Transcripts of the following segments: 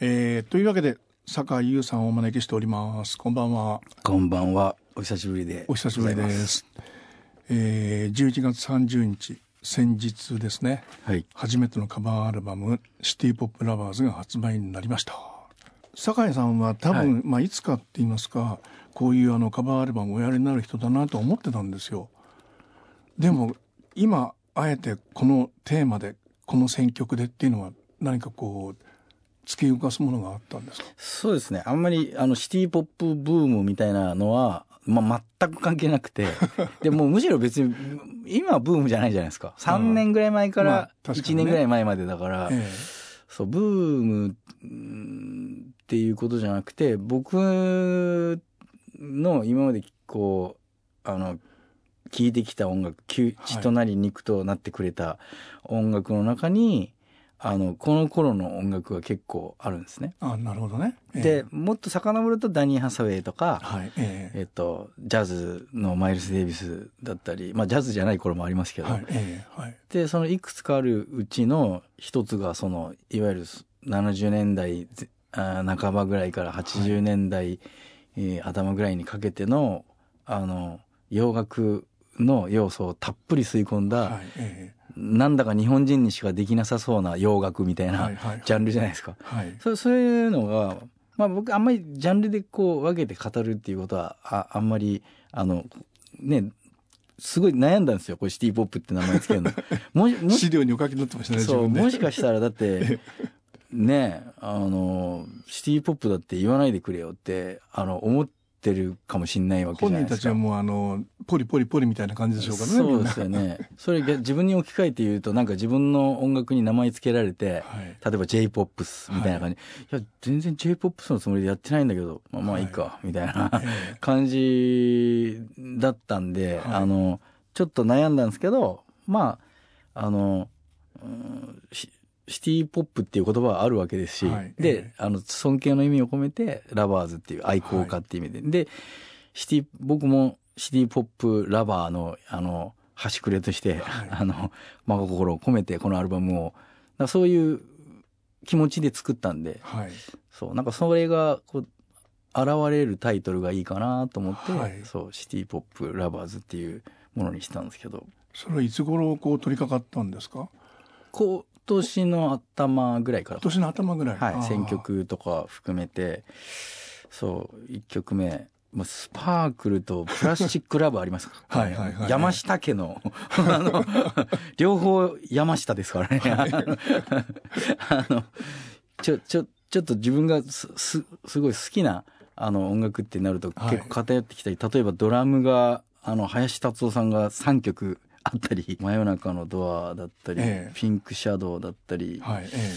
えー、というわけで堺優さんをお招きしております。こんばんは。こんばんは。お久しぶりで。お久しぶりです。えー、11月30日先日ですね、はい、初めてのカバーアルバム「CITY POP LOVERS」が発売になりました。酒井さんは多分、はい。まあ、いつかって言いますかこういうあのカバーアルバムをおやりになる人だなと思ってたんですよ。でも今あえてこのテーマでこの選曲でっていうのは何かこう突き動かすものがあったんですか？そうですね。あんまりあのシティ・ポップブームみたいなのはまあ、全く関係なくて、でもむしろ別に、今はブームじゃないじゃないですか。3年ぐらい前から1年ぐらい前までだから、そう、ブームっていうことじゃなくて、僕の今までこう、あの、聴いてきた音楽、血となり肉となってくれた音楽の中に、あのこの頃の音楽が結構あるんですね。あなるほどね。えー、でもっと遡るとダニー・ハサウェイとか、はいえー、えー、とジャズのマイルス・デイビスだったり、まあ、ジャズじゃない頃もありますけど、はいえーはい、でそのいくつかあるうちの一つがそのいわゆる70年代半ばぐらいから80年代、はい、えー、頭ぐらいにかけてのあの洋楽の要素をたっぷり吸い込んだ、はいえーなんだか日本人にしかできなさそうな洋楽みたいなジャンルじゃないですか。はい、そそういうのが、まあ僕あんまりジャンルでこう分けて語るっていうことはああんまり、あの、ね、すごい悩んだんですよ。これシティポップって名前つけるの。もも資料にお書きになってましたね。そう、もしかしたらだって、ね、あの、シティポップだって言わないでくれよって、あの、思っってるかもしれないわけ。本人たちはもうあの、ポリポリポリみたいな感じでしょうかね。そうですよね。それ自分に置き換えて言うと、なんか自分の音楽に名前付けられて、はい、例えば J-POP みたいな感じ、はい、いや、全然 J-POP のつもりでやってないんだけど、まあまあいいか、はい、みたいな感じだったんで、あの、ちょっと悩んだんですけど、まあ、あの、うんシティポップっていう言葉はあるわけですし、はい、で、あの、尊敬の意味を込めて、 lovers っていう愛好家っていう意味で、はい、で、シティ、僕もシティポップ lover の、あの、端くれとして、はい、あの、真心を込めてこのアルバムを、そういう気持ちで作ったんで、はい、そう、なんかそれが、こう、現れるタイトルがいいかなと思って、はい、そう、 CITY POP LOVERS っていうものにしたんですけど。それはいつ頃こう取り掛かったんですか？こう、年の頭ぐらいから。年の頭ぐらい。はい。選曲とか含めて、そう、1曲目。スパークルとプラスチックラブありますか？はいはいはい、山下家の、あの、両方山下ですからね。あの、ちょ、ちょ、ちょっと自分がす、す、すごい好きな、あの、音楽ってなると結構偏ってきたり、はい、例えばドラムが、あの、林達夫さんが3曲あったり「真夜中のドア」だったり、ええ、ピンクシャドウだったり、はいえ、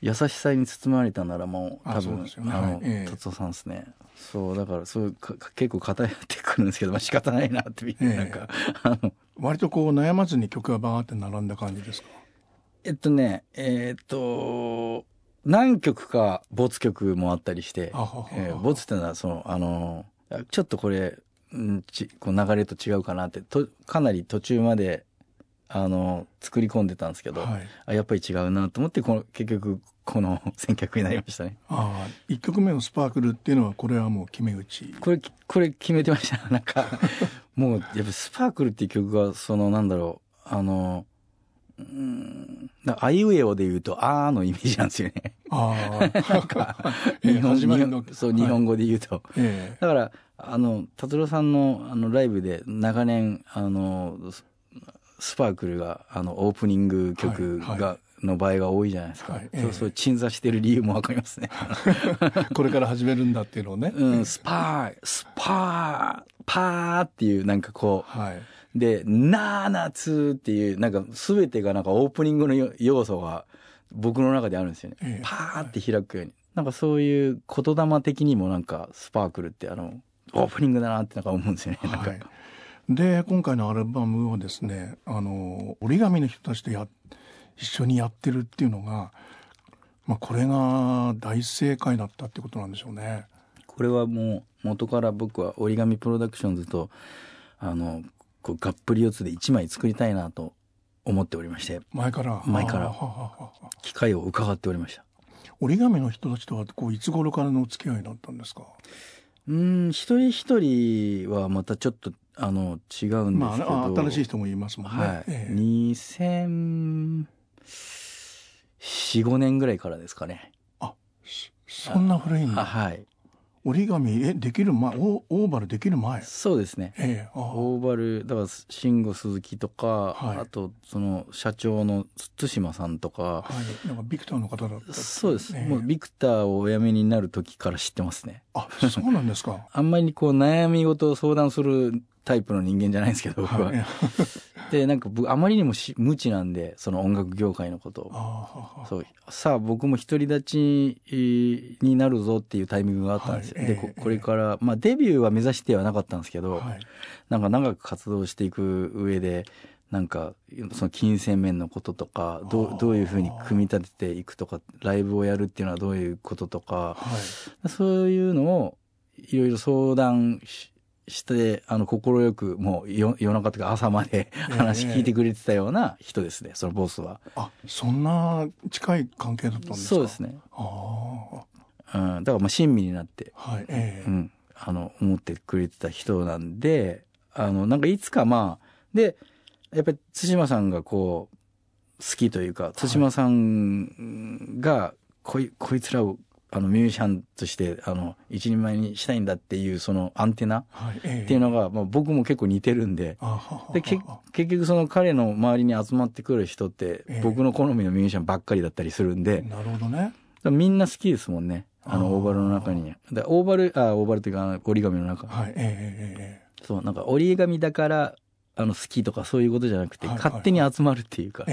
優しさに包まれたならもう多分あ、ね、あの、はい、達夫さんですね。そうだからそう結構偏ってくるんですけど、まあ仕方ないなってなんか、あの。割とこう悩まずに曲がバーって並んだ感じですか？えっとねえー、っと何曲か没曲もあったりして、えー、没ってのはそのあのちょっとこれんちこう流れと違うかなって。とかなり途中まであの作り込んでたんですけど、はい、あやっぱり違うなと思ってこの結局この 選曲になりましたね。ああ1曲目の「スパークル」っていうのはこれはもう決め打ち。これこれ決めてました。なんかもうやっぱ「スパークル」っていう曲がそのなんだろうあのうんあいうえおで言うと、あーのイメージなんですよね。ああ。なんか、日本、日本そう、日本語で言うと。えだから、あの、達郎さんのあのライブで長年、あの、スパークルが、あの、オープニング曲が、はいはい、の場合が多いじゃないですか。はい、そう、そう、鎮座してる理由もわかりますね。これから始めるんだっていうのをね。うん、スパー、スパー、パーっていう、なんかこう、はい、で、なー夏っていう、なんか全てがなんかオープニングの要素が僕の中であるんですよね。えパーって開くように。なんかそういう言霊的にもなんかスパークルってあの、オープニングだなってなんか思うんですよね。はい、で、今回のアルバムをですね、あの、折り紙の人たちとや、一緒にやってるっていうのが、まあこれが大正解だったってことなんでしょうね。これはもう元から僕は折り紙プロダクションズとあのこうがっぷり四つで一枚作りたいなと思っておりまして前から？前から機会を伺っておりました折り紙の人たちとはこういつ頃からのお付き合いだったんですか？うん一人一人はまたちょっとあの違うんですけど、まあ、新しい人もいますもんね。はいええ、2004、5年ぐらいからですかね。あそんな古いんだ。はい。折り紙えできる前オーバルできる前？そうですね、ええ、オーバルだから慎吾鈴木とか、はい、あとその社長の対馬さんとか、はい、なんかビクターの方だったそうです、ええ、もうビクターをお辞めになる時から知ってますね。あそうなんですか。あんまりこう悩み事を相談するタイプの人間じゃないんですけど、僕は。はい、で、なんかあまりにも無知なんで、その音楽業界のことを。そう。さあ、僕も独り立ちになるぞっていうタイミングがあったんですよ。はい、でこ、これから、まあデビューは目指してはなかったんですけど、はい、なんか長く活動していく上で、なんかその金銭面のこととかどうどういうふうに組み立てていくとかライブをやるっていうのはどういうこととか、はい、そういうのをいろいろ相談しして、あの、快く、もう夜中とか朝まで話聞いてくれてたような人ですね、そのボスは。あ、そんな近い関係だったんですか？そうですね。ああ。うん、だからまあ親身になって、はい、ええ。ー、うん、あの、思ってくれてた人なんで、あの、なんかいつかまあ、で、やっぱり対馬さんがこう、好きというか、対馬さんが、こい、こいつらをあのミュージシャンとしてあの一人前にしたいんだっていうそのアンテナっていうのが、まあ、僕も結構似てるんで。で結局その彼の周りに集まってくる人って僕の好みのミュージシャンばっかりだったりするんで、なるほどね。みんな好きですもんね。あのオーバルの中に。でオーバルあオーバルというか折り紙の中、はいえー、そうなんか折り紙だからあの好きとかそういうことじゃなくて、勝手に集まるっていうか、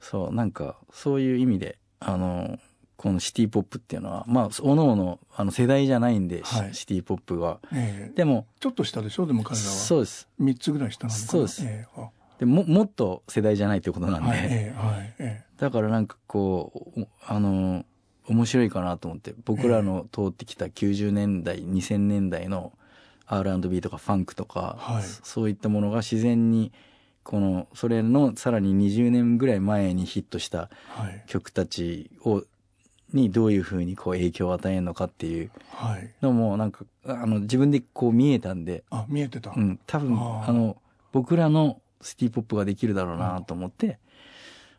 そうなんかそういう意味であのこのシティポップっていうのは、まあ、おのおの、あの、世代じゃないんで、はい、シティポップは。えー、でも、ちょっと下でしょ？でも彼らは。そうです。3つぐらい下なのかなそうです。えー、でも、もっと世代じゃないということなんで。はい、えー、はい、えー、だからなんかこう、あの、面白いかなと思って、僕らの通ってきた90年代、2000年代の R&B とかファンクとか、はい、そういったものが自然に、この、それのさらに20年ぐらい前にヒットした曲たちをにどういうふうにこう影響を与えるのかっていうのもなんかあの自分でこう見えたんで。あ見えてた、うん、多分あの僕らのシティ・ポップができるだろうなと思って、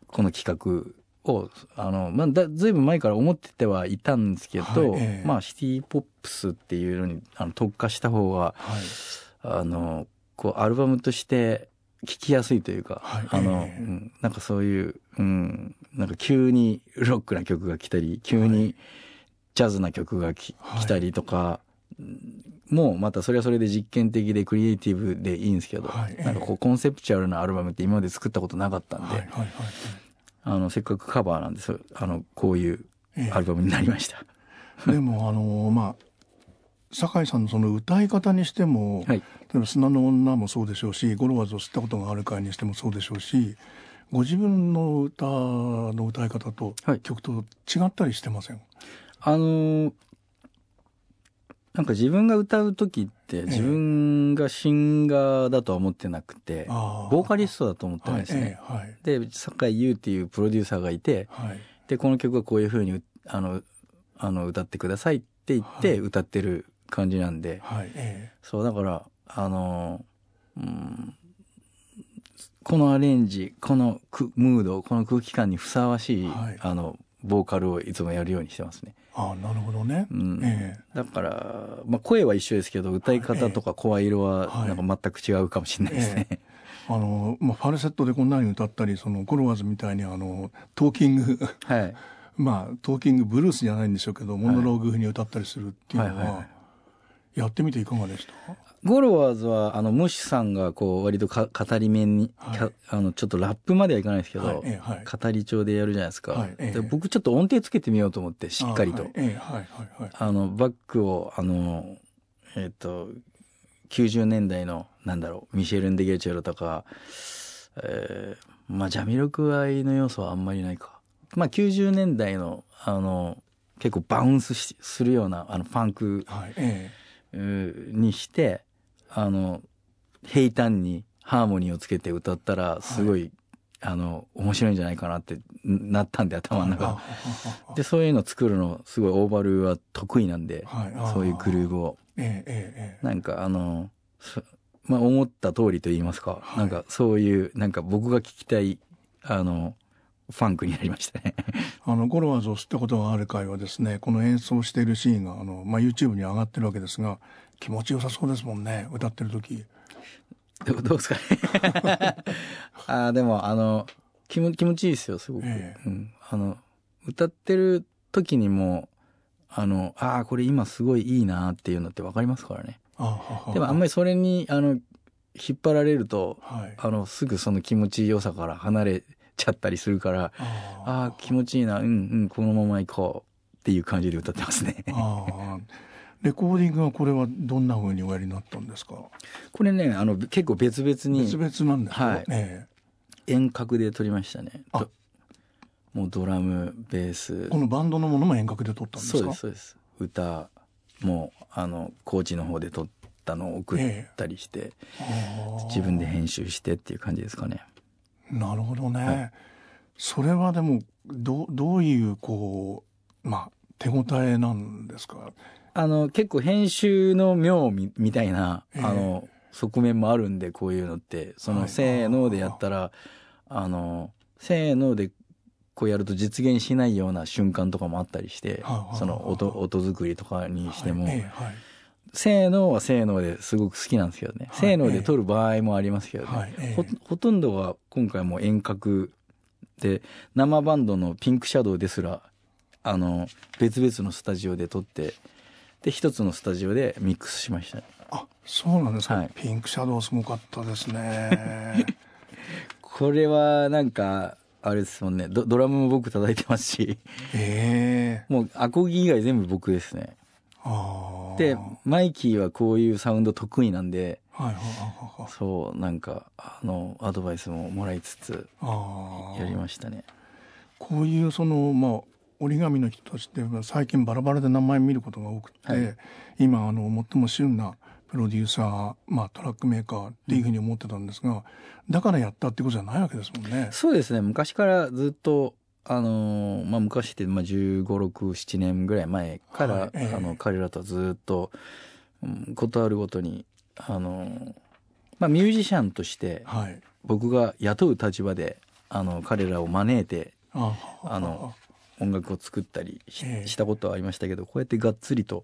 この企画をあの、まあ、だずいぶん前から思っててはいたんですけど、はいえー、まあシティ・ポップスっていうのにあの特化した方が、はい、あのこうアルバムとして聞きやすいというか、はい、あの、えー、うん、なんかそういう、うん、なんか急にロックな曲が来たり、急にジャズな曲がき、はい、来たりとか、もうまたそれはそれで実験的でクリエイティブでいいんですけど、はい、なんかこうコンセプチュアルなアルバムって今まで作ったことなかったんで、はい。はい。はい、あのせっかくカバーなんです。あのこういうアルバムになりました。えー、でもあのまあ酒井さんのその歌い方にしても、はい、例えば砂の女もそうでしょうし、ゴロワーズを知ったことがある会にしてもそうでしょうし、ご自分の歌の歌い方と曲と違ったりしてません、はい、あのー、なんか自分が歌う時って自分がシンガーだとは思ってなくて、えー、ボーカリストだと思ってるんですね。はい、えー、で、酒井優っていうプロデューサーがいて、で、この曲はこういうふうにあのあの歌ってくださいって言って歌ってる感じなんで、はい。えー、そうだからあの、うん、このアレンジこのムードこの空気感にふさわしい、はい、あのボーカルをいつもやるようにしてますね。あなるほどね、うん。えー、だから、まあ、声は一緒ですけど歌い方とか声色はなんか全く違うかもしれないですね。えーあのまあ、ファルセットでこんなに歌ったりそのコロワーズみたいにあのトーキング、はい、まあトーキングブルースじゃないんでしょうけどモノローグ風に歌ったりするっていうのは、はいはいはいやってみていかがでした？ゴロワーズは、あの、ムシさんが、こう、割とか語り面に、はい、あの、ちょっとラップまではいかないですけど、はい。はい、語り調でやるじゃないですか。はい。で僕、ちょっと音程つけてみようと思って、しっかりと。あの、バックを、あの、えっ、ー、と、90年代の、なんだろう、ミシェル・ンデゲチェロとか、えー、まあ、ジャミロクワイの要素はあんまりないか。まあ、90年代の、あの、結構バウンスするような、あの、ファンク、はい。えーにしてあの平坦にハーモニーをつけて歌ったらすごい、はい、あの、面白いんじゃないかなってなったんで、頭の中。で、そういうの作るの、すごいオーバルは得意なんで、はい、そういうグルーブを。ええええ、なんかあの、まあ思った通りと言いますか、はい、なんかそういう、なんか僕が聞きたい、あの、ファンクになりましたね。あの、ゴロワーズを知ったことがある回はですね、この演奏しているシーンが、あの、まあ、YouTube に上がってるわけですが、気持ちよさそうですもんね、歌ってる時。どどうですかね あでも、あの、気も気持ちいいですよ、すごく。えー、うん。あの、歌ってる時にも、あの、ああ、これ今すごいいいなっていうのってわかりますからね。でもあんまりそれに、あの、引っ張られると、はい、あの、すぐその気持ちよさから離れちゃったりするから、ああ、気持ちいいな、うんうん、このまま行こうっていう感じで歌ってますね。レコーディングはこれはどんなふうにおやりになったんですか？これね、あの、結構別々に。別々なんですか、はい、ええ、遠隔で撮りましたね。もうドラム、ベース。このバンドのものも遠隔で撮ったんですか？そうです、そうです。歌も、あの、コーチの方で撮ったのを送ったりして、えー、自分で編集してっていう感じですかね。なるほどね。はい、それはでも、どどういう、こう、まあ、手応えなんですか？あの、結構編集の妙みみたいな、えー、あの、側面もあるんで、こういうのって。その、せーのでやったら、あの、せーのでこうやると実現しないような瞬間とかもあったりして、その音、音作りとかにしても、せーのはせーのですごく好きなんですけどね。せーので撮る場合もありますけどね。ほほとんどは今回も遠隔で、生バンドのピンクシャドウですら、あの、別々のスタジオで撮って、で、一つのスタジオでミックスしました、ね。あ、そうなんですか。はい、ピンクシャドウすごかったですね。これはなんか、あれですもんねド。ドラムも僕叩いてますし。ええー、もうアコギ以外全部僕ですね。で、マイキーはこういうサウンド得意なんで、はいはいはいはい、そう、なんか、あの、アドバイスももらいつつ、やりましたね。こういうその、まあ、折り紙の人たちって最近バラバラで名前見ることが多くて、はい、今あの最も旬なプロデューサー、まあ、トラックメーカーっていうふうに思ってたんですが、だからやったってことじゃないわけですもんね。そうですね。昔からずっとあのまあ、昔って、まあ、15、6、7年ぐらい前から、はいえー、あの彼らとずっと、うん、ことあるごとにあの、まあ、ミュージシャンとして、はい、僕が雇う立場であの彼らを招いてあの音楽を作ったりしえー、したことはありましたけどこうやってがっつりと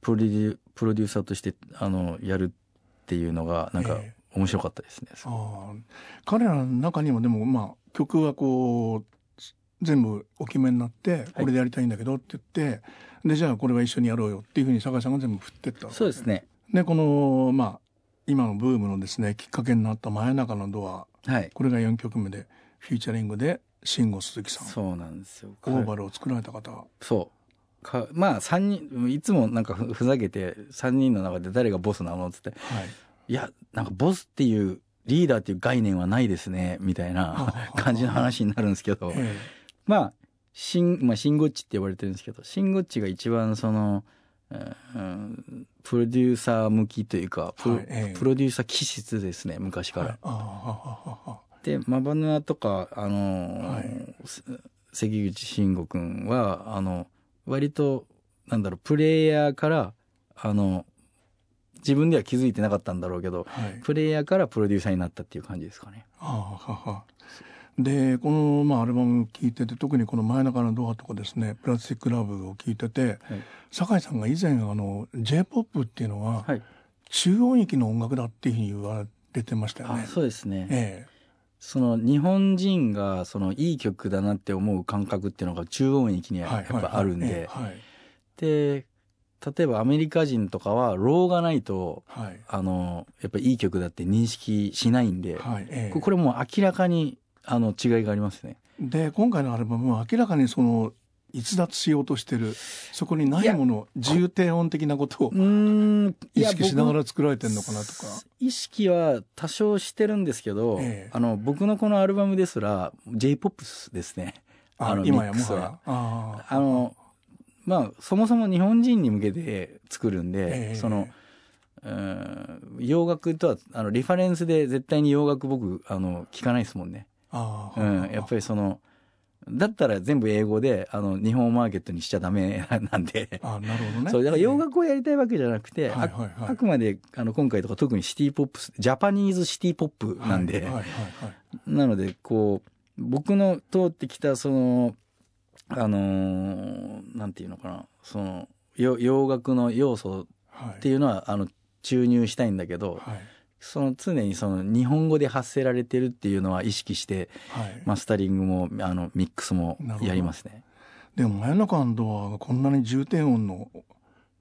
プロデュプロデューサーとしてあのやるっていうのがなんか面白かったですね。えー、彼らの中にもでもまあ曲はこう全部お決めになってこれでやりたいんだけどって言って、はい、でじゃあこれは一緒にやろうよっていうふうに酒井さんが全部振ってったそうですね。でこのまあ今のブームのですねきっかけになった「真夜中のドア」はい、これが4曲目でフィーチャリングで慎吾鈴木さん。そうなんですよ。オーバルを作られた方。そう。かまあ3人いつもなんかふざけて3人の中で誰がボスなのっつって、はい、いやなんかボスっていうリーダーっていう概念はないですねみたいな 感じの話になるんですけど、まあシン、まあ、シンゴッチって呼ばれてるんですけどシンゴッチが一番その、うん、プロデューサー向きというかプロはい、プロデューサー気質ですね昔から。はい、でマバヌアとかあの、はい、関口慎吾君はあの割と、なんだろう、プレイヤーから、あの、自分では気づいてなかったんだろうけど、はい、プレイヤーからプロデューサーになったっていう感じですかね。はあははでこの、まあ、アルバム聴いてて特にこの「真夜中のドア」とかですね「プラスティック・ラブ」を聴いてて、はい、酒井さんが以前あの j p o p っていうのは、はい、中音域の音楽だっていうふうに言われてましたよね。そうですね、ええ、その日本人がそのいい曲だなって思う感覚っていうのが中音域にはやっぱあるんで、で例えばアメリカ人とかはローがないと、はい、あのやっぱいい曲だって認識しないんで、はいえこれも明らかにあの違いがありますね。で今回のアルバムは明らかにその逸脱しようとしてる。そこにないもの重低音的なことを意識しながら作られてるのかなとか。意識は多少してるんですけど、ええ、あの僕のこのアルバムですら j p o p ですね。あの今やもはや。あのまあそもそも日本人に向けて作るんで、え、その洋楽とはあのリファレンスで絶対に洋楽僕あの聞かないですもんねうん、やっぱりその、だったら全部英語で、あの、日本マーケットにしちゃダメ なんで。あなるほどね。そう、だから洋楽をやりたいわけじゃなくて、はいはいはい、あくまで、あの、今回とか特にシティポップス、ジャパニーズシティポップなんで、なので、こう、僕の通ってきた、その、あのー、なんていうのかな、その、洋楽の要素っていうのは、はい、あの、注入したいんだけど、はいその常にその日本語で発せられてるっていうのは意識して、はい、マスタリングもあのミックスもやりますね。でも真夜中はこんなに重低音の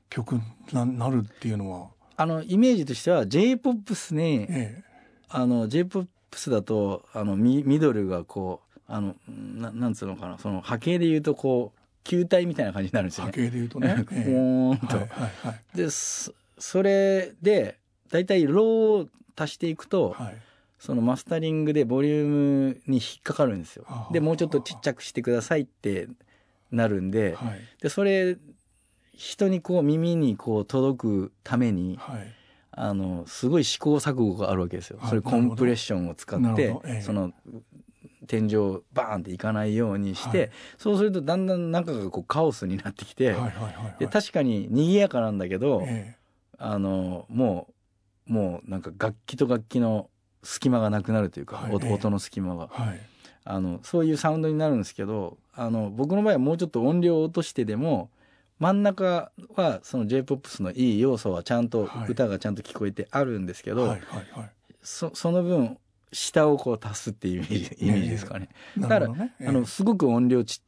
曲ななるっていうのはあのイメージとしては J−POP に、ええ、あの J−POP だとあのミミドルがこうあのななんつうのかなその波形で言うとこう球体みたいな感じになるんですよね。波形で言うとね。ポーンと。はいはいはい、でそれで大体ローを足していくと、はい、そのマスタリングでボリュームに引っかかるんですよ。でもうちょっとちっちゃくしてくださいってなるんではい、でそれ人にこう耳にこう届くために、はい、あのすごい試行錯誤があるわけですよ。それコンプレッションを使って、ええ、その天井バーンっていかないようにして、はい、そうするとだんだん中がこうカオスになってきて、で確かに賑やかなんだけど、え、あのもうもうなんか楽器と楽器の隙間がなくなるというか、はい、音の隙間が、はい、あのそういうサウンドになるんですけどあの僕の場合はもうちょっと音量を落としてでも真ん中はその J−POP のいい要素はちゃんと、はい、歌がちゃんと聞こえてあるんですけど、そその分下をこう足すっていうイメージイメージですかね。えー、だから、ね。えー、あのすごく音量ち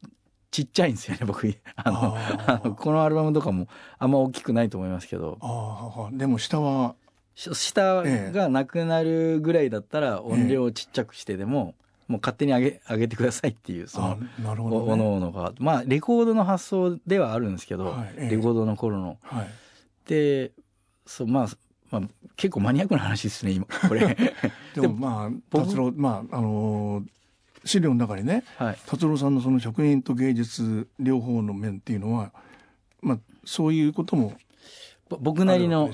ちっちゃいんですよね、僕。あの、あのこのアルバムとかもあんま大きくないと思いますけど。あでも下は下がなくなるぐらいだったら音量をちっちゃくしてでも、もう勝手に上げ上げてくださいっていうそのなるほど、ね、おのおのが。まあレコードの発想ではあるんですけど、はい、レコードの頃の。はい、でそうまあまあ、結構マニアックな話ですね今これ。でもまあ達郎まああのー、資料の中にね、はい、達郎さんのその職人と芸術両方の面っていうのは、まあ、そういうことも僕なりの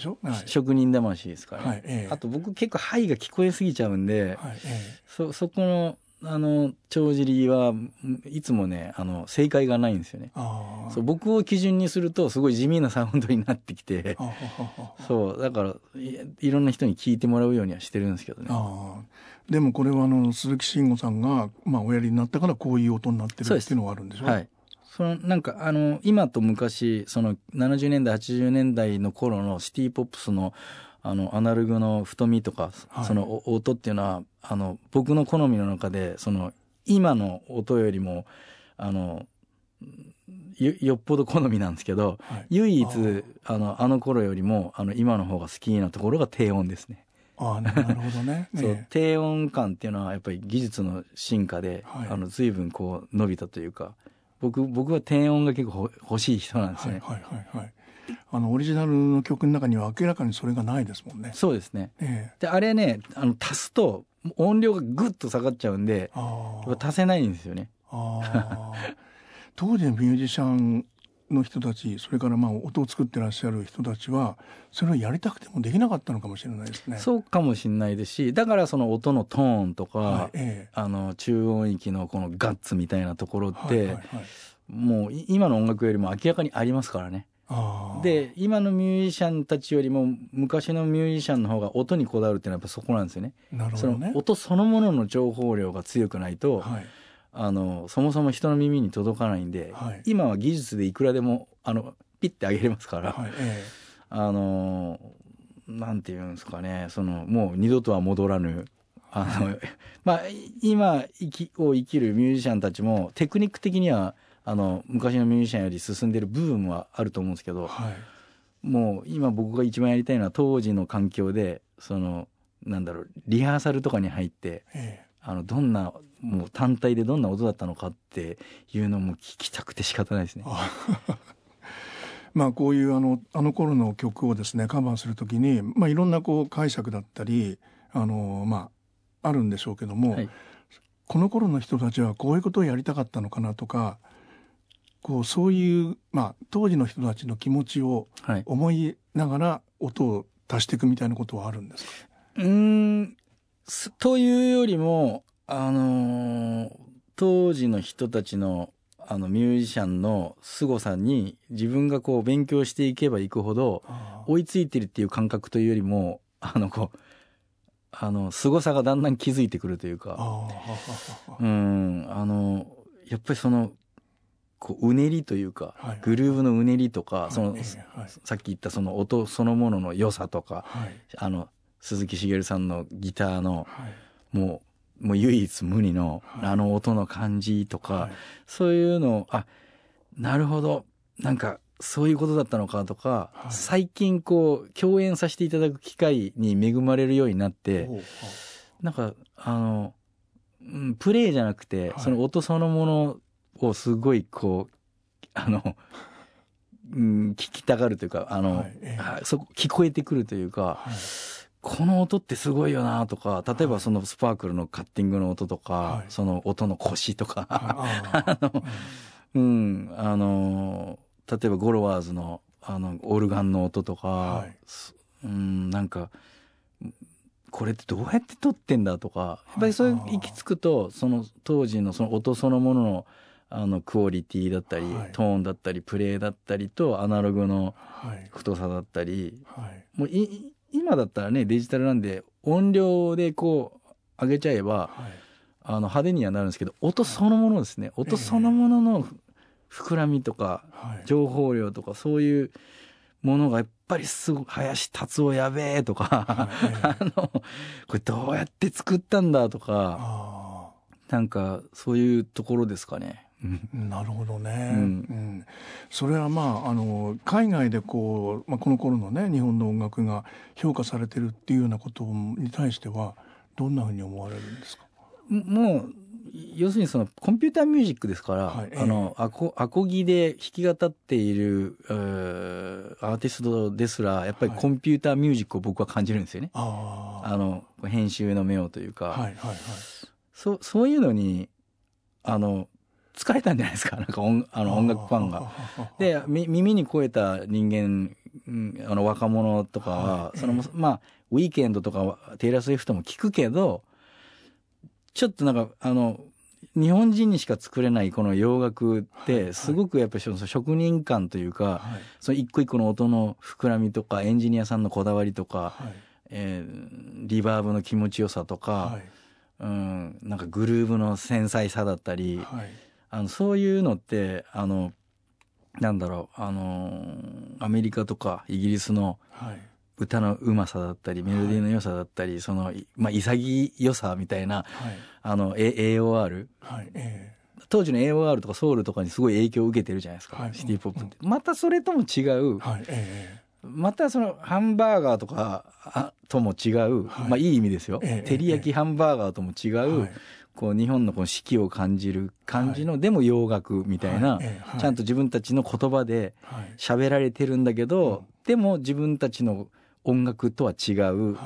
職人魂ですから、ね。はいええ、あと僕結構「はい」が聞こえすぎちゃうんで、はいえ、そそこのあの帳尻はいつもねあの正解がないんですよね。そう僕を基準にするとすごい地味なサウンドになってきてそうだからいろんな人に聞いてもらうようにはしてるんですけどね。でもこれはあの鈴木慎吾さんが、まあ、おやりになったからこういう音になってるっていうのはあるんでしょ？うはいそのなんかあの今と昔その70年代80年代の頃のシティ・ポップスのあのアナログの太みとか、はい、その音っていうのはあの僕の好みの中でその今の音よりもあのよっぽど好みなんですけど、はい、唯一あのあの頃よりもあの今の方が好きなところが低音ですね。あなるほどね。そう低音感っていうのはやっぱり技術の進化で、はい、あの随分こう伸びたというか僕僕は低音が結構欲しい人なんですね。はいはいはいあのオリジナルの曲の中には明らかにそれがないですもんね。そうですね。えー、であれねあの足すと音量がぐっと下がっちゃうんで足せないんですよね。当時のミュージシャンの人たちそれからまあ音を作ってらっしゃる人たちはそれをやりたくてもできなかったのかもしれないですね。そうかもしれないですしだからその音のトーンとか、はいええ、あの中音域のこのガッツみたいなところって、はいはいはい、もう今の音楽よりも明らかにありますからね。で今のミュージシャンたちよりも昔のミュージシャンの方が音にこだわるっていうのはやっぱそこなんですよね。なるほどねその音そのものの情報量が強くないと、はいあのそもそも人の耳に届かないんで、はい、今は技術でいくらでもあのピッて上げれますから、はいええ、あのなんていうんですかねそのもう二度とは戻らぬあの まあ今生きを生きるミュージシャンたちもテクニック的にはあの昔のミュージシャンより進んでる部分はあると思うんですけど、はい、もう今僕が一番やりたいのは当時の環境でそのなんだろうリハーサルとかに入って、ええ、あのどんなもう単体でどんな音だったのかっていうのも聞きたくて仕方ないですね。まあこういうあのあの頃の曲をですねカバーするときに、まあ、いろんなこう解釈だったりあの、まあ、あるんでしょうけども、はい、この頃の人たちはこういうことをやりたかったのかなとかこうそういう、まあ、当時の人たちの気持ちを思いながら音を足していくみたいなことはあるんですか、はい、うんというよりもあのー、当時の人たちのあのミュージシャンの凄さに自分がこう勉強していけばいくほど追いついてるっていう感覚というよりもあのこうあの凄さがだんだん気づいてくるというか。うん。あのやっぱりそのこううねりというか、はい、グルーヴのうねりとか、はい、その、はい、さっき言ったその音そのものの良さとか、あの鈴木茂さんのギターの、もうもう唯一無二の、あの音の感じとか、そういうのあなるほど。なんかそういうことだったのかとか、最近こう共演させていただく機会に恵まれるようになってなんかあの、うん、プレイじゃなくて、その音そのものをすごいこうあの、うん、聞きたがるというかあの、はい。えー、そ聞こえてくるというか、はい、この音ってすごいよなとか例えばそのスパークルのカッティングの音とか、はい、その音の腰とか あの、うん、あの例えばゴロワーズのあのオルガンの音とか、うん、なんかこれってどうやって撮ってんだとかやっぱりそういう行き着くとその当時のその音そのもののあのクオリティだったり、はい、トーンだったりプレイだったりとアナログの太さだったり、はい、もうい今だったらねデジタルなんで音量でこう上げちゃえば、はい、あの派手にはなるんですけど音そのものですね、音そのものの膨らみとか、情報量とかそういうものがやっぱりすご林達夫やべえとか、あのこれどうやって作ったんだとかなんかそういうところですかね。なるほどね、うん、うん、それはまああの海外でこう、まあ、この頃のね日本の音楽が評価されてるっていうようなことに対してはどんなふうに思われるんですか？もう要するにそのコンピューターミュージックですから、はい、あのアコアコギで弾き語っているアーティストですらやっぱりコンピューターミュージックを僕は感じるんですよね。はい、あの編集の目をというか、はいはいはい、そそういうのにあの疲れたんじゃないですか？なんか音あの音楽ファンが。で耳に肥えた人間あの若者とかは、そのまあウィーケンドとかテイラー・スウィフトも聞くけどちょっとなんかあの日本人にしか作れないこの洋楽ってすごくやっぱりその職人感というか、その一個一個の音の膨らみとかエンジニアさんのこだわりとか、はい、えー、リバーブの気持ちよさとか、はい、うん、なんかグルーブの繊細さだったり、はいあのそういうのってあのなんだろうあのアメリカとかイギリスの歌のうまさだったり、メロディーの良さだったり、その、まあ、潔さみたいな、はい、あの、A、AOR、はいえー、当時の AOR とかソウルとかにすごい影響を受けてるじゃないですか、はい、シティ・ポップって、うん、またそれとも違う、はいえー、またそのハンバーガーとかとも違う、はい、まあいい意味ですよ、えー、照り焼きハンバーガーとも違う、こう日本のこの四季を感じる感じの、でも洋楽みたいな、ちゃんと自分たちの言葉で喋られてるんだけど、でも自分たちの音楽とは違うっ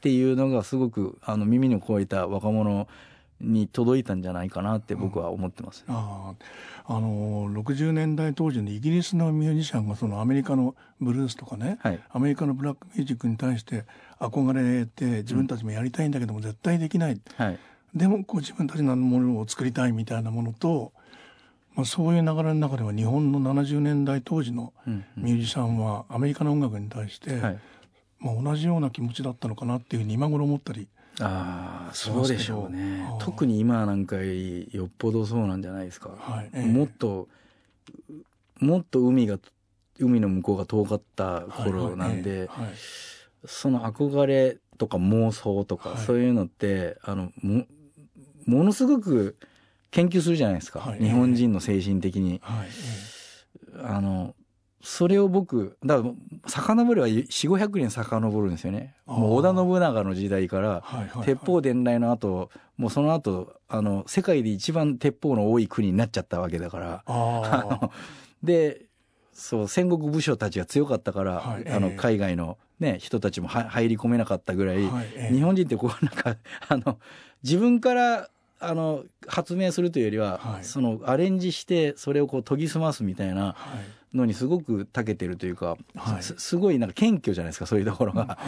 ていうのがすごくあの耳に超えた若者に届いたんじゃないかなって僕は思ってます、ね、ああの60年代当時のイギリスのミュージシャンがそのアメリカのブルースとかね、はい、アメリカのブラックミュージックに対して憧れて自分たちもやりたいんだけども絶対できない、はいでもこう自分たちのものを作りたいみたいなものと、まあ、そういう流れの中では日本の70年代当時のミュージシャンはアメリカの音楽に対して、まあ、同じような気持ちだったのかなっていうふうに今頃思ったりああそうでしょうね。特に今なんかよっぽどそうなんじゃないですか、はい。えー、もっともっと海が海の向こうが遠かった頃なんで、はいはい。えその憧れとか妄想とか、そういうのってあのもものすごく研究するじゃないですか、はい、日本人の精神的に。はい、あのそれを僕だから遡れば4500年遡るんですよね。もう織田信長の時代から、鉄砲伝来の後もうその後あの世界で一番鉄砲の多い国になっちゃったわけだから。でそう戦国武将たちが強かったから、はい、あの海外の、ね、人たちも入り込めなかったぐらい、はい、日本人ってこうなんかあの自分からあの発明するというよりは、はい、そのアレンジしてそれをこう研ぎ澄ますみたいなのにすごく長けてるというか、はい、すすごいなんか謙虚じゃないですかそういうところが。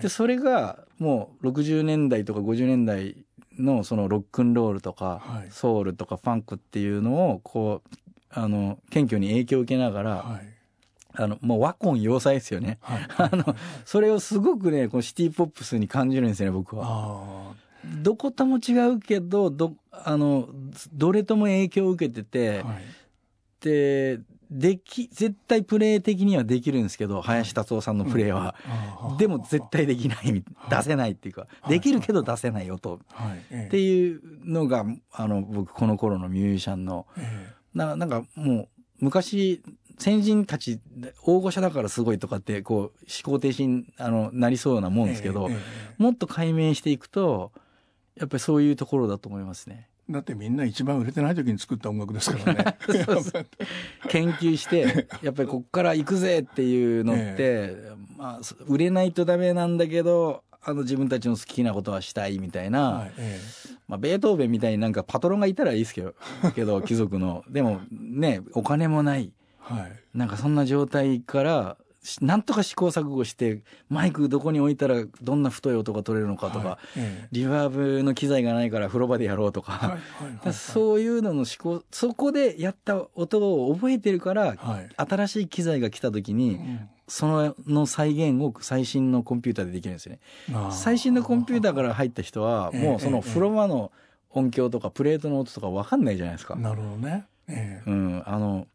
でそれがもう60年代とか50年代のそのロックンロールとか、ソウルとかファンクっていうのをこうあの謙虚に影響を受けながら、はい、あのもう和魂要塞ですよね、はい、あのそれをすごくねこのシティ・ポップスに感じるんですよね僕は。どことも違うけどどあのどれとも影響を受けてて、はい、ででき絶対プレー的にはできるんですけど林達夫さんのプレーは、うん、でも絶対できない。出せないっていうか、できるけど出せない音、っていうのがあの僕この頃のミュージシャンの、ななんかもう昔先人たち大御所だからすごいとかってこう思考停止にあのなりそうなもんですけど、もっと解明していくとやっぱりそういうところだと思いますね。だってみんな一番売れてない時に作った音楽ですからね。研究してやっぱりこっから行くぜっていうのって、えまあ、売れないとダメなんだけどあの自分たちの好きなことはしたいみたいな、はいえまあ、ベートーベンみたいになんかパトロンがいたらいいですけど けど貴族の。でもねお金もない、はい、なんかそんな状態からなんとか試行錯誤してマイクどこに置いたらどんな太い音が取れるのかとか、はい。ええ、リバーブの機材がないから風呂場でやろうとか、そういうのの試行そこでやった音を覚えてるから、新しい機材が来た時に、うん、そのの再現を最新のコンピューターでできるんですよね。最新のコンピューターから入った人はもうその風呂場の音響とかプレートの音とか分かんないじゃないですか。なるほどね。ええ、うん、あの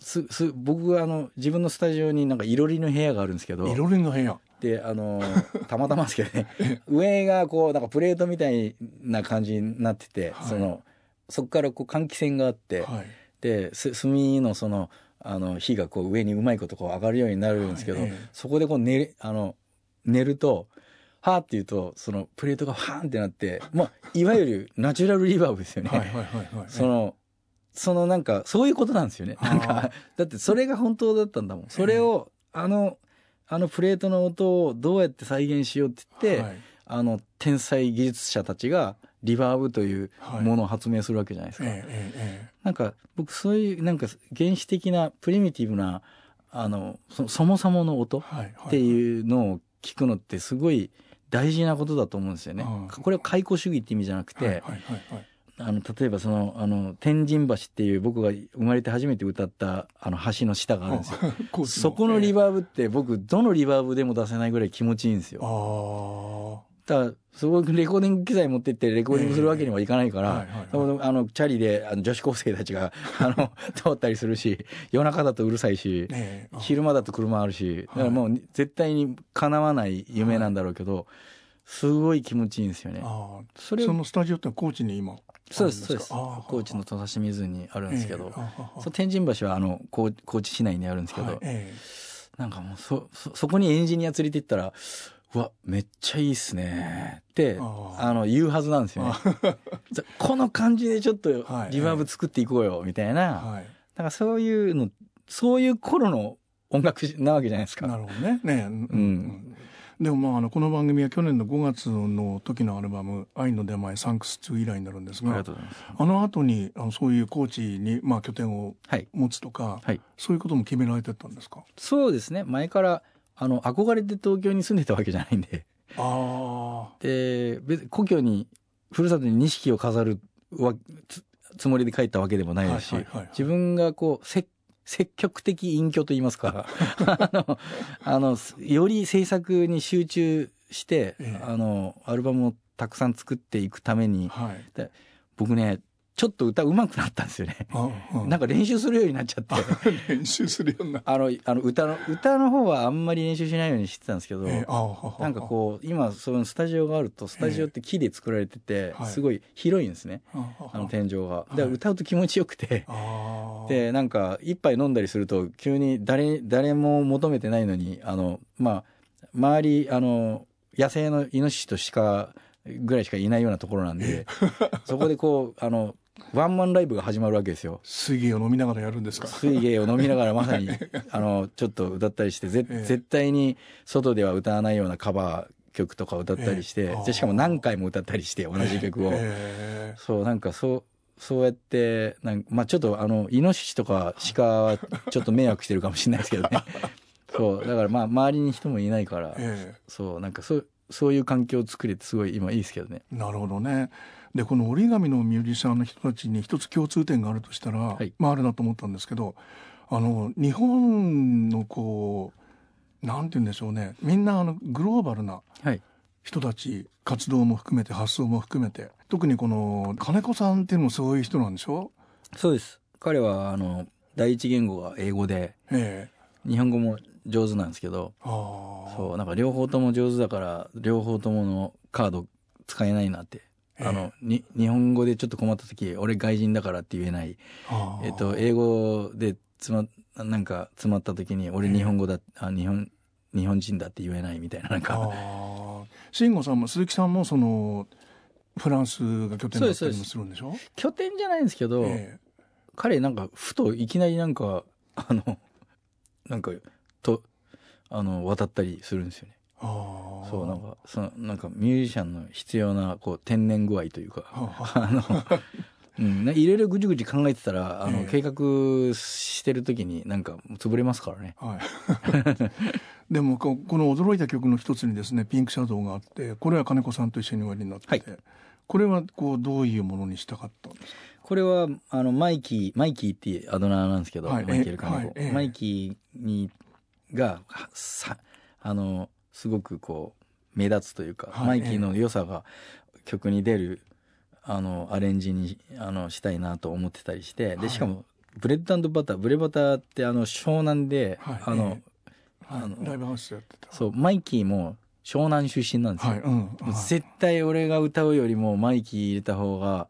すす僕はあの自分のスタジオになんかいろりの部屋があるんですけど。いろりの部屋。であのたまたまですけどね。上がこうなんかプレートみたいな感じになってて、はい、そのそこからこう換気扇があって、はい、で炭のそのあの火がこう上にうまいことこう上がるようになるんですけど、はい、そこでこう寝あの寝るとはーって言うとそのプレートがファーンってなってまあいわゆるナチュラルリバーブですよね。そのそのなんか、そういうことなんですよね。なんか、だってそれが本当だったんだもん。それを、あの、あのプレートの音をどうやって再現しようって言って、はい、あの、天才技術者たちが、リバーブというものを発明するわけじゃないですか。はい、なんか、僕そういう、なんか原始的な、プリミティブな、あの、そそもそもの音っていうのを聞くのってすごい大事なことだと思うんですよね。これは解雇主義って意味じゃなくて、あの例えばそのあの天神橋っていう僕が生まれて初めて歌ったあの橋の下があるんですよ。そこのリバーブって僕どのリバーブでも出せないぐらい気持ちいいんですよ。だからすごくレコーディング機材持ってってレコーディングするわけにはいかないから、あのチャリであの女子高生たちがあの 通ったりするし夜中だとうるさいし、昼間だと車あるしだからもう絶対に叶わない夢なんだろうけど、すごい気持ちいいんですよね。それそのスタジオって高知に今そうですそうです。高知の戸田湖にあるんですけど、そう天神橋はあの高高知市内にあるんですけど、はいえー、なんかもうそそそこにエンジニア連れて行ったらうわめっちゃいいっすねってあの言うはずなんですよね。この感じでちょっとリバーブ作っていこうよみたいな、はい、だからそういうのそういう頃の音楽なわけじゃないですか。なるほどね。ね、うん、でもまああのこの番組は去年の5月の時のアルバム「愛の出前サンクス2」以来になるんですがあの後にあのそういう高知にまあ拠点を持つとか、はい。はい、そういうことも決められてたんですか？そうですね。前からあの憧れて東京に住んでたわけじゃないんで。あで別故郷にふるさとに錦を飾るわつもりで帰ったわけでもないですし、自分がこう設積極的隠居と言いますか。あのあのより制作に集中して、ええ、あのアルバムをたくさん作っていくために、はい、僕ねちょっと歌うまくなったんですよね。なんか練習するようになっちゃって。練習するようになあの、あの歌の、歌の方はあんまり練習しないようにしてたんですけど、えー、なんかこう、今、そのスタジオがあると、スタジオって木で作られてて、すごい広いんですね。あの天井が。で、歌うと気持ちよくて、で、なんか、一杯飲んだりすると、急に誰、誰も求めてないのに、あの、まあ、周り、あの、野生のイノシシと鹿ぐらいしかいないようなところなんで、そこでこう、あの、ワンマンライブが始まるわけですよ。水芸を飲みながらやるんですか？水芸を飲みながらまさに、あの、ちょっと歌ったりして、ぜ、えー、絶対に外では歌わないようなカバー曲とか歌ったりして、えしかも何回も歌ったりして、同じ曲を。えー、そう、なんかそう、そうやって、なんまあちょっとあの、イノシシとか鹿はちょっと迷惑してるかもしれないですけどね。そう、だからまあ周りに人もいないから、そう、なんかそう、そういう環境を作れてすごい今いいですけどね。なるほどね。でこの折り紙のミュージシャンの人たちに一つ共通点があるとしたら、はい、まああるなと思ったんですけどあの日本のこうなんて言うんでしょうね。みんなあのグローバルな人たち、はい、活動も含めて発想も含めて。特にこの金子さんっていうのもそういう人なんでしょ？そうです。彼はあの第一言語が英語で、ええ、日本語も上手なんですけどそうなんか両方とも上手だから両方とものカード使えないなってあのに日本語でちょっと困った時俺外人だからって言えない、えっと、英語でつまなんか詰まった時に俺日本語だ、あ日本日本人だって言えないみたいななんか。慎吾さんも鈴木さんもそのフランスが拠点だったりもするんでしょ？拠点じゃないんですけど、えー、彼なんかふといきなりなんかあのなんかとあの渡ったりするんですよねそうなんかそのなんかミュージシャンの必要なこう天然具合というか あの、うん、いろいろぐちぐち考えてたらあの、えー、計画してる時になんか潰れますからね。はい。でもこの驚いた曲の一つにですねピンクシャドウがあってこれは金子さんと一緒におやりになってて、はい、これはこうどういうものにしたかったんですか？これはあのマイキーマイキーっていうあだ名なんですけど、はい、マイケル金子、はいえー、マイキーにがさあのすごくこう目立つというか、はい、マイキーの良さが曲に出るあのアレンジにあのしたいなと思ってたりしてでしかもブレッドバターブレバターってあの湘南で、はい、あの、あのライブハウスやってた。そうマイキーも湘南出身なんですよ、はいうん、絶対俺が歌うよりもマイキー入れた方が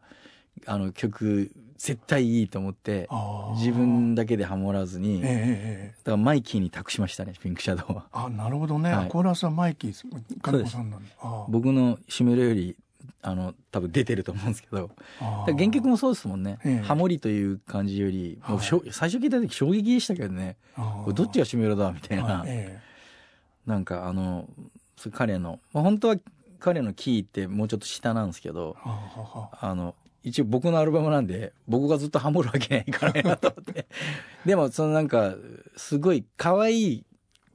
あの曲絶対いいと思って自分だけでハモらずに、えー、だからマイキーに託しましたねピンクシャドウは あなるほどね、はい、コーラスはマイキー金子さんなん僕のシメロよりあの多分出てると思うんですけど。原曲もそうですもんね、えー、ハモリという感じよりもう、はい、最初聞いた時衝撃でしたけどね。どっちがシメロだみたいな、えー、なんかあの彼の、まあ、本当は彼のキーってもうちょっと下なんですけどあの一応僕のアルバムなんで、僕がずっとハモるわけないからなと思って。でも、そのなんか、すごい可愛い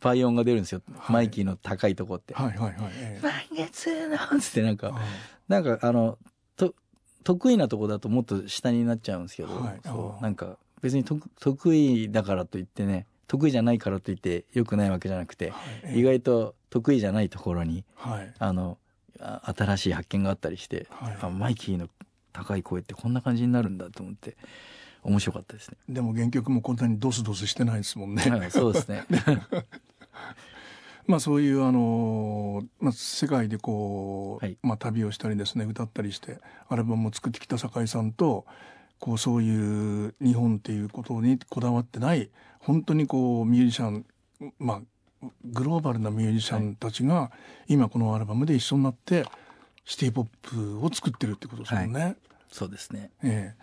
バイオンが出るんですよ。はい、マイキーの高いとこって。はいはいはい。満月のつってなんか、なんかあの、と、得意なとこだともっと下になっちゃうんですけど、はい、そう、なんか別に得意だからといってね、得意じゃないからといって良くないわけじゃなくて、はい、意外と得意じゃないところに、はい、あの、新しい発見があったりして、はい、あマイキーの高い声ってこんな感じになるんだと思って面白かったですね。でも原曲もこんなにドスドスしてないですもんね、はい、そうですね。まあそういうあの、まあ、世界でこう、はい、まあ、旅をしたりですね歌ったりしてアルバムを作ってきた酒井さんとこうそういう日本っていうことにこだわってない本当にこうミュージシャンまあグローバルなミュージシャンたちが今このアルバムで一緒になってシティ・ポップを作ってるってことですもんね。はい、そうですね、え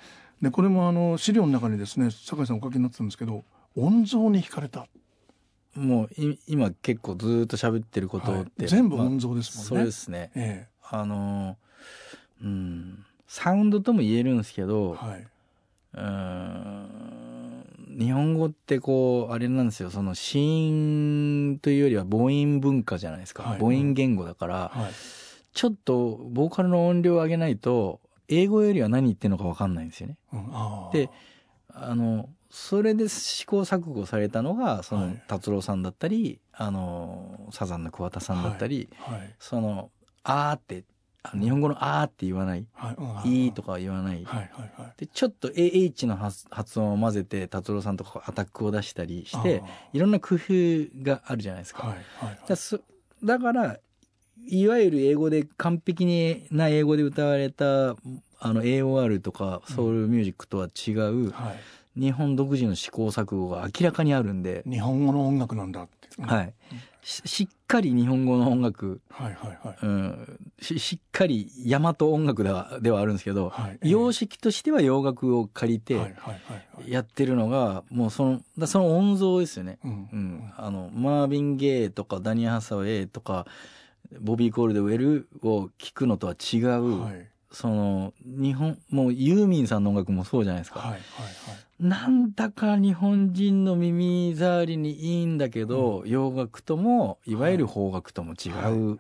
ー、でこれもあの資料の中にですね酒井さんお書きになってたんですけど音像に惹かれた。もう今結構ずっと喋ってることって、はい、全部音像ですもんね。まあ、そうですね。えー、あのうんサウンドとも言えるんですけど、はい、うん日本語ってこうあれなんですよ。その子音というよりは母音文化じゃないですか、はい、母音言語だから、はいちょっとボーカルの音量を上げないと、英語よりは何言ってるのか分かんないんですよね。うん、で、あの、それで試行錯誤されたのが、その、達郎さんだったり、あの、サザンの桑田さんだったり、はい。はい、その、あーって、日本語のあーって言わない、はい、いいとか言わない、でちょっと AH の発音を混ぜて達郎さんとかアタックを出したりしていろんな工夫があるじゃないですか。だからいわゆる英語で完璧な英語で歌われたあの AOR とかソウルミュージックとは違う、うんはい、日本独自の試行錯誤が明らかにあるんで。日本語の音楽なんだって、うん、はい。しっかり日本語の音楽、はいはいはい。うん、ししっかり大和音楽ではではあるんですけど、はい。えー、様式としては洋楽を借りてやってるのがもうそのだその音像ですよね、うん。うん、あのマービン・ゲイとかダニー・ハサウェイとかボビー・コールでウェルを聞くのとは違う、はい、その、日本、もうユーミンさんの音楽もそうじゃないですか。はいはいはい。なんだか日本人の耳障りにいいんだけど、うん、洋楽とも、いわゆる邦楽とも違う、はいは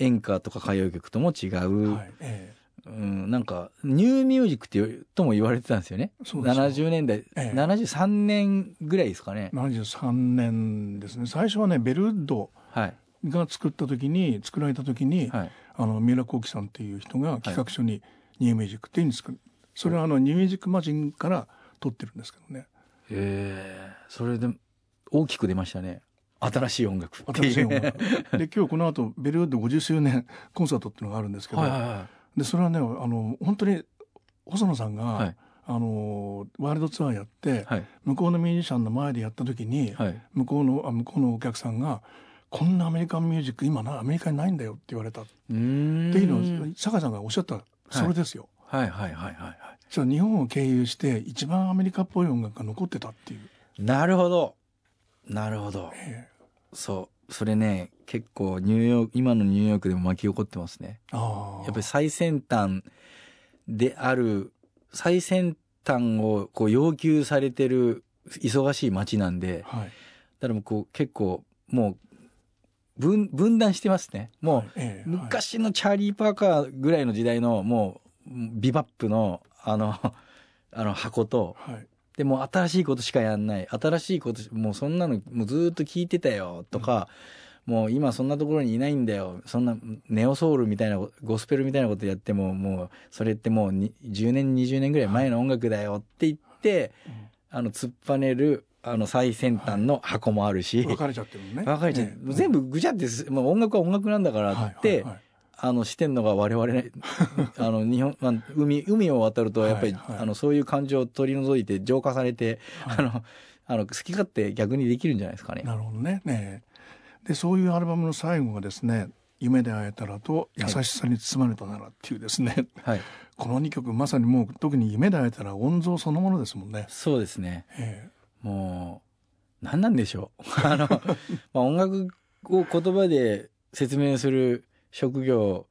い、演歌とか歌謡曲とも違う、はいえうん、なんか、ニューミュージックってとも言われてたんですよね。そうです70年代、ええ、73年ぐらいですかね。73年ですね。最初はね、ベルッドが作った時に、作られた時に、はい、あの、三浦幸喜さんっていう人が企画書にニューミュージックっていうに作る。それはあの、ニューミュージックマジンから取ってるんですけどね。へえ、それで大きく出ましたね。新しい音楽新しい音楽。で、今日この後、ベルウッド50周年コンサートっていうのがあるんですけど、はいはいはい、で、それはね、あの、本当に、細野さんが、はい、あの、ワールドツアーやって、はい、向こうのミュージシャンの前でやった時に、向こうの、あ向こうのお客さんが、こんなアメリカンミュージック今なアメリカにないんだよって言われたっていうのを酒井さんがおっしゃったそれですよ。はいはいはいはいはい。じゃ日本を経由して一番アメリカっぽい音楽が残ってたっていう。なるほど。なるほど。えー、そう。それね、結構ニューヨーク、今のニューヨークでも巻き起こってますね。あやっぱり最先端である、最先端をこう要求されてる忙しい街なんで、はい、だからもうこう結構もう分分断してますね。もう、昔のチャーリー・パーカーぐらいの時代のもうビバップのあの あの箱と、はい、でも新しいことしかやんない。新しいこともうそんなのもうずっと聞いてたよとか、うん、もう今そんなところにいないんだよ。そんなネオソウルみたいなゴスペルみたいなことやってももうそれってもう10年20年ぐらい前の音楽だよって言って、はい、あの突っぱねるあの最先端の箱もあるし、分かれちゃってるね。分かれちゃって、ね、全部ぐちゃって、まあ、音楽は音楽なんだからって、はいはいはい。あのしてんのが我々ね あの日本、まあ、海海を渡るとやっぱり、はいはい、あのそういう感情を取り除いて浄化されて、はい、あのあの好き勝手逆にできるんじゃないですかね。なるほどね。ねでそういうアルバムの最後がですね「夢で会えたら」と「優しさに包まれたなら」っていうですね、はい、この2曲まさにもう特に「夢で会えたら」音像そのものですもんね。そうですね、えー、もう何なんでしょう。あの、まあ、音楽を言葉で説明する職業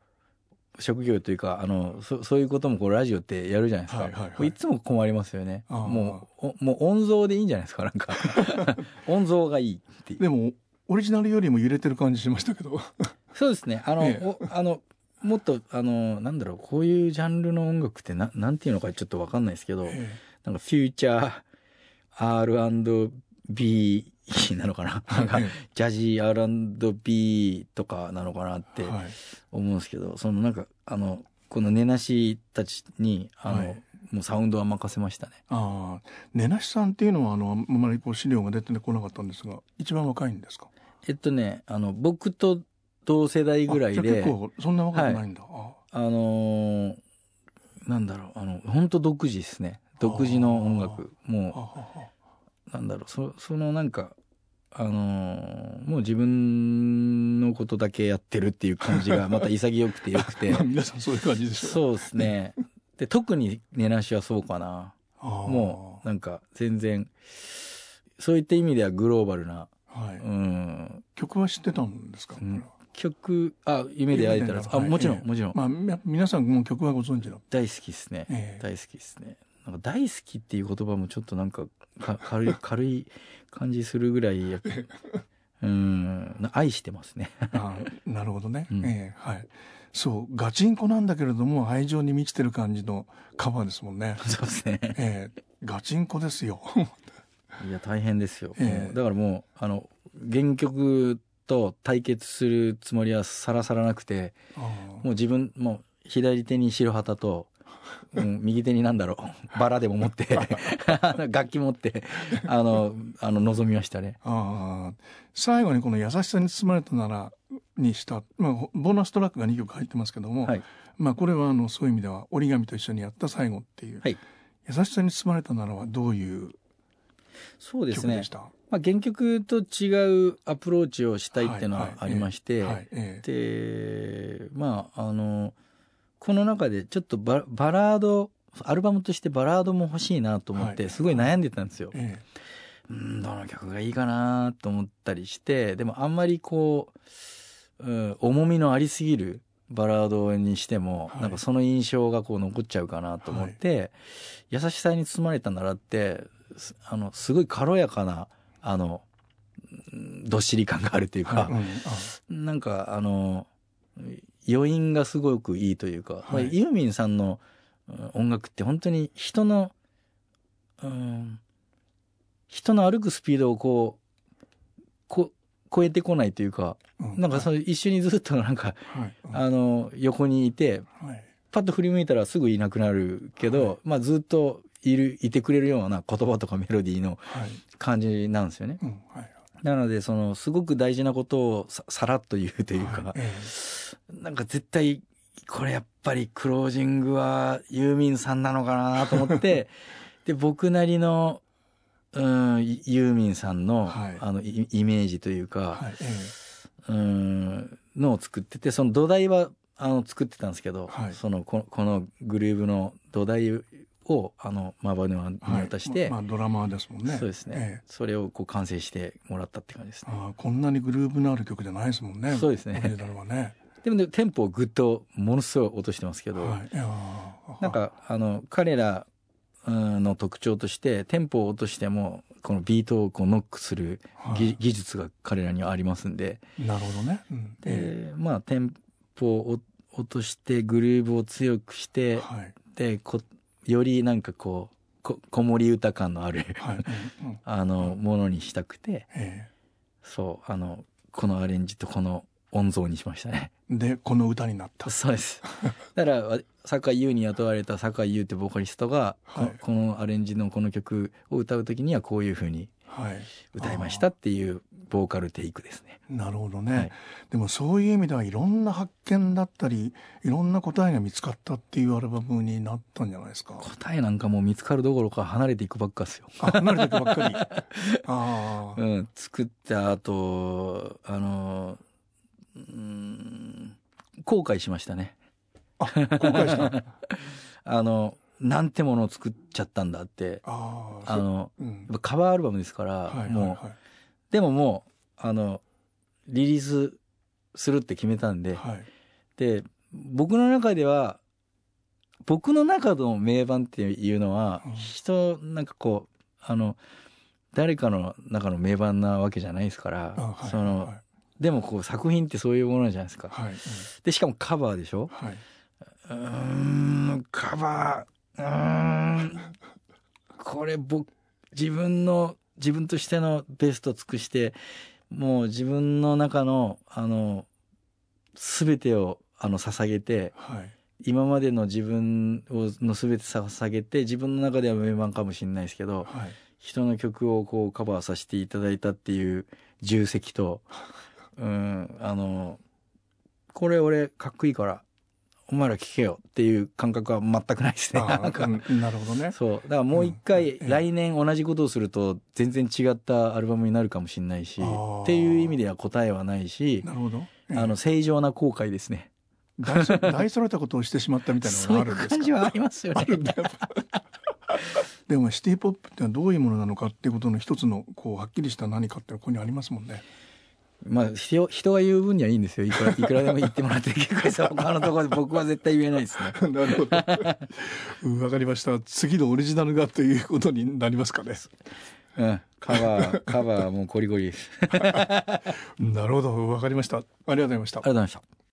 職業というかあのそそういうこともこうラジオってやるじゃないですか、はいはいはい、いつも困りますよね。もうもう音像でいいんじゃないですかなんか。音像がいいってでもオリジナルよりも揺れてる感じしましたけど。そうですね。あの、ええ、あのもっとあのなんだろうこういうジャンルの音楽ってななんていうのかちょっと分かんないですけど、え、なんかフューチャー R&B なのかな、なんかジャジー R&B とかなのかなって思うんですけど、はい、そのなんかあのこの根なしたちにあの、はい、もうサウンドは任せましたね。ああ、根なしさんっていうのはあのあんまりこう資料が出てこなかったんですが、一番若いんですか？えっとね、あの僕と同世代ぐらいで、結構そんな若くないんだ。はい、あのー、なんだろうあの本当独自ですね。独自の音楽。もう。なんだろう。そそのなんかあのー、もう自分のことだけやってるっていう感じが また潔くてよくて。皆さんそういう感じでしょ。そうですね。で特に寝なしはそうかな。もうなんか全然そういった意味ではグローバルな、はい、うん、曲は知ってたんですか、うん、曲あ夢で会えたら、あもちろん、えー、もちろん、まあ、皆さんも曲はご存知だ大好きですね、えー、大好きですねなんか大好きっていう言葉もちょっとなんかか軽い 軽い感じするぐらい うん愛してますね。あなるほどね、うん、えー、はい。そうガチンコなんだけれども愛情に満ちてる感じのカバーですもんね。そうですね、えー、ガチンコですよ。いや大変ですよ、えー、だからもうあの原曲と対決するつもりはさらさらなくてもう自分もう左手に白旗とうん、右手になんだろう、バラでも持って 楽器持って、あの、あの、望みましたね。あ最後にこの優しさに包まれたならにした、まあ、ボーナストラックが2曲入ってますけども、はい、まあ、これはあの、そういう意味では折り紙と一緒にやった最後っていう、はい、優しさに包まれたならはどういうそうですね。まあ、原曲と違うアプローチをしたいっていうのはありまして、で、まあ、あの、この中でちょっとババラード、アルバムとしてバラードも欲しいなと思って、すごい悩んでたんですよ。ええ、うん、どの曲がいいかなと思ったりして、でもあんまりこう、うん、重みのありすぎるバラードにしても、なんかその印象がこう残っちゃうかなと思って、優しさに包まれたならって、あの、すごい軽やかな、あの、どっしり感があるというか、なんかあの、余韻がすごくいいというか、はい、ユーミンさんの音楽って本当に人の、うん、人の歩くスピードをこう、こ超えてこないというか、うん、なんかその一緒にずっとなんか、はい、あの、横にいて、はい、パッと振り向いたらすぐいなくなるけど、はい、まあずっといる、いてくれるような言葉とかメロディーの感じなんですよね。うん。はい。なので、その、すごく大事なことをささらっと言うというか、はいなんか絶対、これやっぱりクロージングはユーミンさんなのかなと思って、で、僕なりの、うん、ユーミンさんの、はい、あのイ、イメージというか、はいうん、のを作ってて、その土台は、あの、作ってたんですけど、はい、そのこ、このグルーブの土台をあのマバネワに渡して、はい、まあ、ドラマーですもんね。そうですね、ええ、それをこう完成してもらったって感じですね。あこんなにグルーヴのある曲じゃないですもんね。そうですね。ねでも、ね、テンポをぐっとものすごい落としてますけど、はい、なんかあの彼らの特徴としてテンポを落としてもこのビートをこうノックする技術が彼らにはありますんで。なるほどね、うん、でまあテンポを落としてグルーブを強くして、はい、でこよりなんかこうこ子守歌感のあるはい。あのものにしたくて、え。そうあのこのアレンジとこの音像にしましたね。でこの歌になった。そうです。だから酒井優に雇われた酒井優ってボーカリストが、はい、このアレンジのこの曲を歌う時にはこういうふうに歌いましたっていうボーカルテイクですね。なるほどね、はい、でもそういう意味ではいろんな発見だったりいろんな答えが見つかったっていうアルバムになったんじゃないですか。答えなんかもう見つかるどころか離れていくばっかですよ。離れていくばっかり。ああ、うん、作った後あのうん。後悔しましたね。あ後悔した。あのなんてものを作っちゃったんだって。ああの、うん、カバーアルバムですから、はいはいはい、もう。でももうあのリリースするって決めたんで、はい、で僕の中では僕の中の名盤っていうのは、うん、人なんかこうあの誰かの中の名盤なわけじゃないですから、はい、その、はい、でもこう作品ってそういうものじゃないですか。はい、でしかもカバーでしょ、はい、うんカバーうん。これ僕自分の自分としてのベストを尽くしてもう自分の中のあの全てをあの捧げて、はい、今までの自分をの全て捧げて自分の中では名盤かもしれないですけど、はい、人の曲をこうカバーさせていただいたっていう重責と、うん、あのこれ俺かっこいいからお前ら聞けよっていう感覚は全くないですね。なるほどね。そう。だからもう一回、来年同じことをすると全然違ったアルバムになるかもしれないし、っていう意味では答えはないし、なるほど。あの、正常な後悔ですね。大そ大それたことをしてしまったみたいなのがあるんですか？そういう感じはありますよね。でもシティポップってのはどういうものなのかっていうことの一つのこうはっきりした何かってここにありますもんね。まあ人人が言う分にはいいんですよ。いくら いくらでも言ってもらって結構です他のところで僕は絶対言えないですね。なるほど。わかりました。次のオリジナルがということになりますかね。うん。カバー カバーもうコリコリなるほど。わかりました。ありがとうございました。ありがとうございました